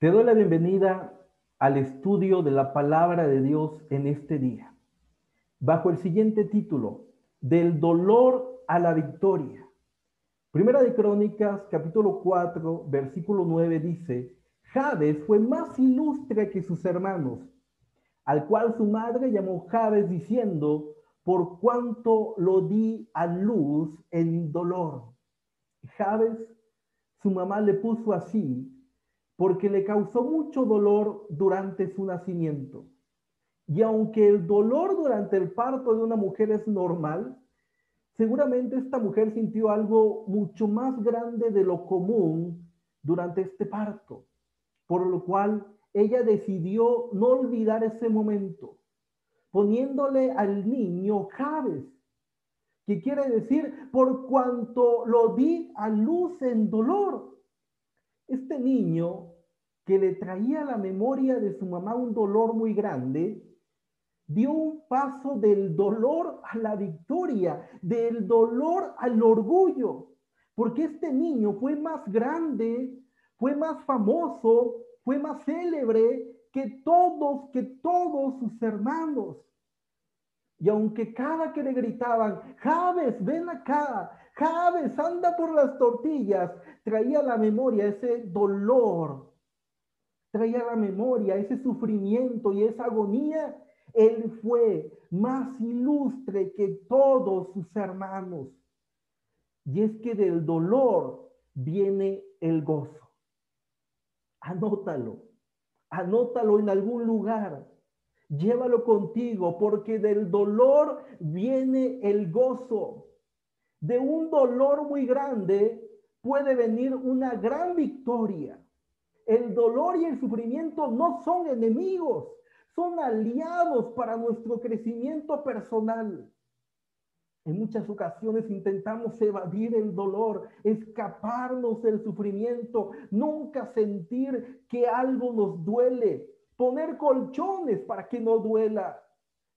Te doy la bienvenida al estudio de la palabra de Dios en este día, bajo el siguiente título, del dolor a la victoria. Primera de Crónicas, capítulo 4, versículo 9 dice, Jabes fue más ilustre que sus hermanos, al cual su madre llamó Jabes diciendo, por cuanto lo di a luz en dolor. Jabes, su mamá le puso así porque le causó mucho dolor durante su nacimiento. Y aunque el dolor durante el parto de una mujer es normal, seguramente esta mujer sintió algo mucho más grande de lo común durante este parto, por lo cual ella decidió no olvidar ese momento, poniéndole al niño Jabes, que quiere decir por cuanto lo di a luz en dolor. Este niño que le traía a la memoria de su mamá un dolor muy grande, dio un paso del dolor a la victoria, del dolor al orgullo, porque este niño fue más grande, fue más famoso, fue más célebre que todos, que todos sus hermanos. Y aunque cada que le gritaban, Javes, ven acá, Javes, anda por las tortillas, traía a la memoria ese dolor traía la memoria ese sufrimiento y esa agonía, él fue más ilustre que todos sus hermanos. Y es que del dolor viene el gozo. Anótalo, anótalo en algún lugar. Llévalo contigo porque del dolor viene el gozo. De un dolor muy grande puede venir una gran victoria. El dolor y el sufrimiento no son enemigos, son aliados para nuestro crecimiento personal. En muchas ocasiones intentamos evadir el dolor, escaparnos del sufrimiento, nunca sentir que algo nos duele, poner colchones para que no duela.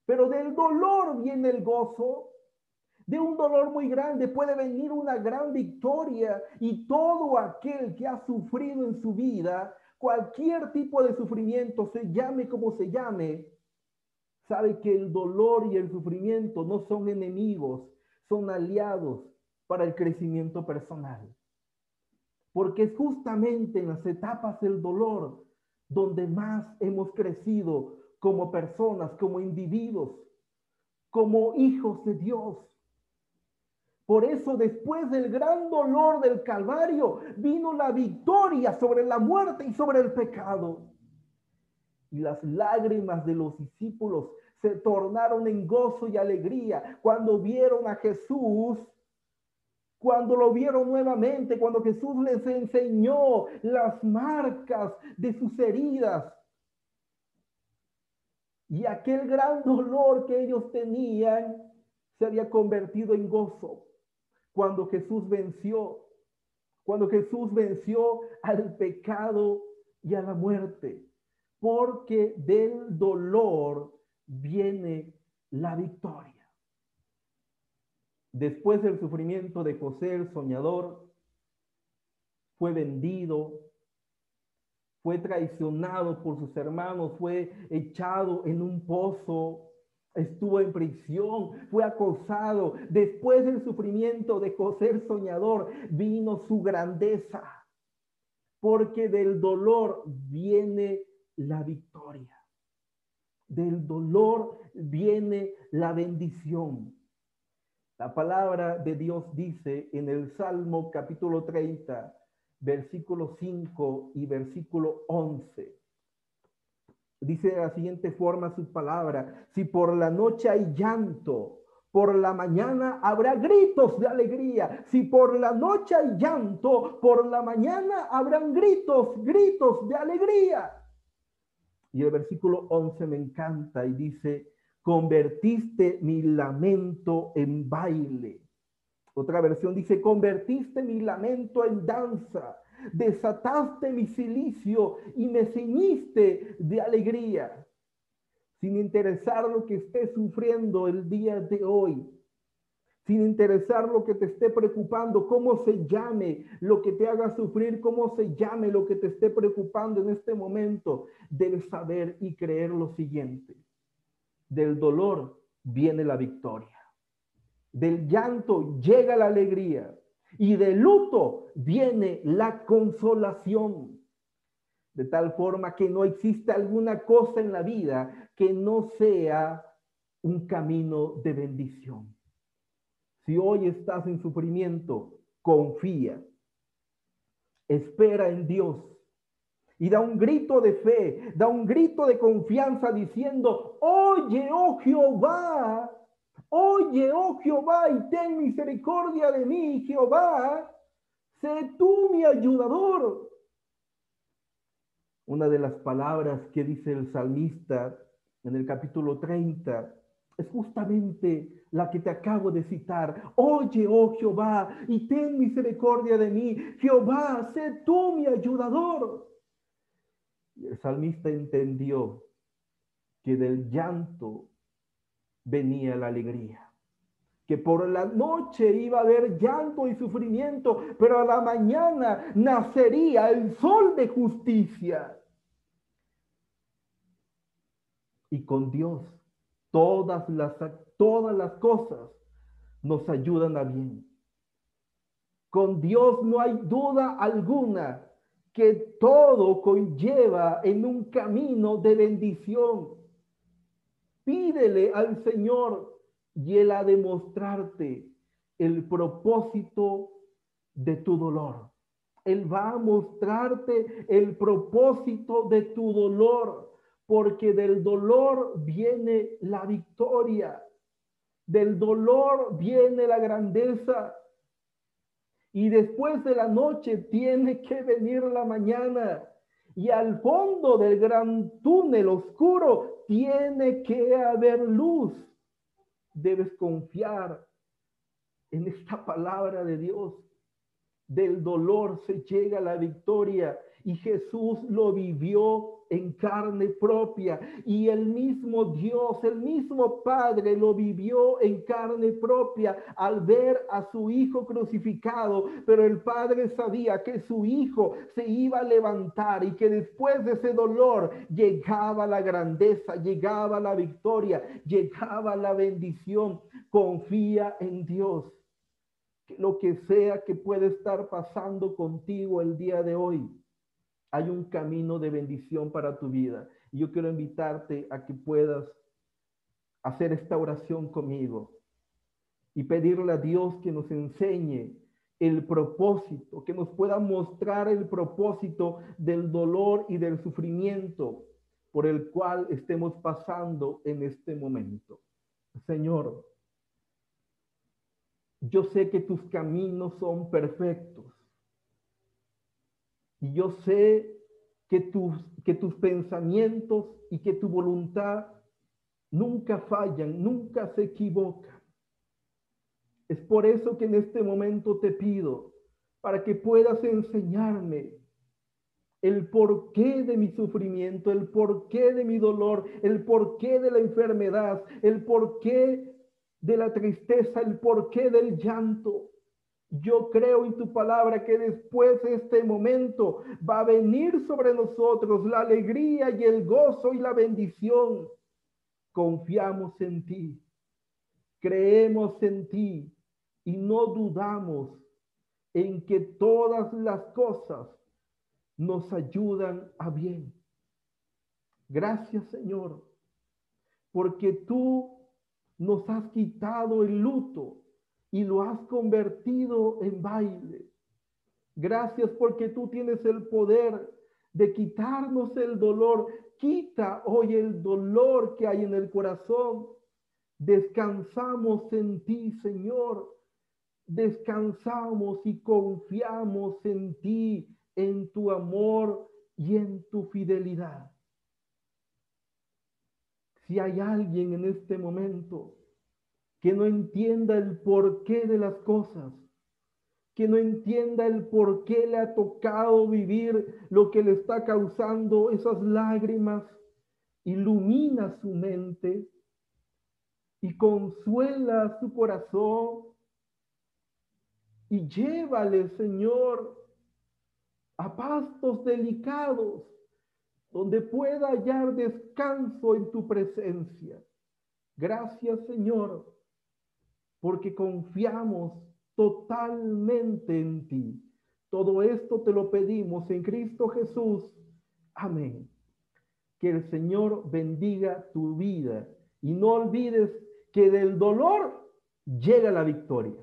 Pero del dolor viene el gozo, de un dolor muy grande puede venir una gran victoria y todo aquel que ha sufrido en su vida, cualquier tipo de sufrimiento, se llame como se llame, sabe que el dolor y el sufrimiento no son enemigos, son aliados para el crecimiento personal. Porque es justamente en las etapas del dolor donde más hemos crecido como personas, como individuos, como hijos de Dios. Por eso después del gran dolor del Calvario vino la victoria sobre la muerte y sobre el pecado. Y las lágrimas de los discípulos se tornaron en gozo y alegría cuando vieron a Jesús, cuando lo vieron nuevamente, cuando Jesús les enseñó las marcas de sus heridas. Y aquel gran dolor que ellos tenían se había convertido en gozo cuando Jesús venció, cuando Jesús venció al pecado y a la muerte, porque del dolor viene la victoria. Después del sufrimiento de José el soñador, fue vendido, fue traicionado por sus hermanos, fue echado en un pozo, estuvo en prisión, fue acosado. Después del sufrimiento de José el soñador vino su grandeza, porque del dolor viene la victoria. Del dolor viene la bendición. La palabra de Dios dice en el Salmo capítulo 30, versículo 5 y versículo 11 Dice de la siguiente forma su palabra, si por la noche hay llanto, por la mañana habrá gritos de alegría. Si por la noche hay llanto, por la mañana habrán gritos, gritos de alegría. Y el versículo 11 me encanta y dice, convertiste mi lamento en baile. Otra versión dice, convertiste mi lamento en danza desataste mi silicio y me ceñiste de alegría, sin interesar lo que esté sufriendo el día de hoy, sin interesar lo que te esté preocupando, cómo se llame lo que te haga sufrir, cómo se llame lo que te esté preocupando en este momento, debes saber y creer lo siguiente. Del dolor viene la victoria. Del llanto llega la alegría y del luto viene la consolación. De tal forma que no existe alguna cosa en la vida que no sea un camino de bendición. Si hoy estás en sufrimiento, confía, espera en Dios y da un grito de fe, da un grito de confianza diciendo, oye, oh Jehová, oye, oh Jehová, y ten misericordia de mí, Jehová, sé tú mi ayudador. Una de las palabras que dice el salmista en el capítulo 30 es justamente la que te acabo de citar. Oye, oh Jehová, y ten misericordia de mí. Jehová, sé tú mi ayudador. Y el salmista entendió que del llanto venía la alegría. Que por la noche iba a haber llanto y sufrimiento, pero a la mañana nacería el sol de justicia. Y con Dios todas las, todas las cosas nos ayudan a bien. Con Dios no hay duda alguna que todo conlleva en un camino de bendición. Pídele al Señor y Él ha de mostrarte el propósito de tu dolor. Él va a mostrarte el propósito de tu dolor porque del dolor viene la victoria, del dolor viene la grandeza. Y después de la noche tiene que venir la mañana. Y al fondo del gran túnel oscuro tiene que haber luz. Debes confiar en esta palabra de Dios. Del dolor se llega a la victoria y Jesús lo vivió en carne propia y el mismo Dios, el mismo Padre lo vivió en carne propia al ver a su Hijo crucificado, pero el Padre sabía que su Hijo se iba a levantar y que después de ese dolor llegaba la grandeza, llegaba la victoria, llegaba la bendición. Confía en Dios. Lo que sea que puede estar pasando contigo el día de hoy, hay un camino de bendición para tu vida. Y yo quiero invitarte a que puedas hacer esta oración conmigo y pedirle a Dios que nos enseñe el propósito, que nos pueda mostrar el propósito del dolor y del sufrimiento por el cual estemos pasando en este momento. Señor, yo sé que tus caminos son perfectos y yo sé que tus, que tus pensamientos y que tu voluntad nunca fallan, nunca se equivocan. Es por eso que en este momento te pido, para que puedas enseñarme el porqué de mi sufrimiento, el porqué de mi dolor, el porqué de la enfermedad, el porqué de la tristeza, el porqué del llanto. Yo creo en tu palabra que después de este momento va a venir sobre nosotros la alegría y el gozo y la bendición. Confiamos en ti, creemos en ti y no dudamos en que todas las cosas nos ayudan a bien. Gracias Señor, porque tú nos has quitado el luto y lo has convertido en baile. Gracias porque tú tienes el poder de quitarnos el dolor. Quita hoy el dolor que hay en el corazón. Descansamos en ti, Señor. Descansamos y confiamos en ti, en tu amor y en tu fidelidad. Si hay alguien en este momento que no entienda el porqué de las cosas, que no entienda el por qué le ha tocado vivir lo que le está causando esas lágrimas, ilumina su mente y consuela su corazón y llévale, Señor, a pastos delicados, donde pueda hallar descanso en tu presencia. Gracias, Señor, porque confiamos totalmente en ti. Todo esto te lo pedimos en Cristo Jesús. Amén. Que el Señor bendiga tu vida y no olvides que del dolor llega la victoria.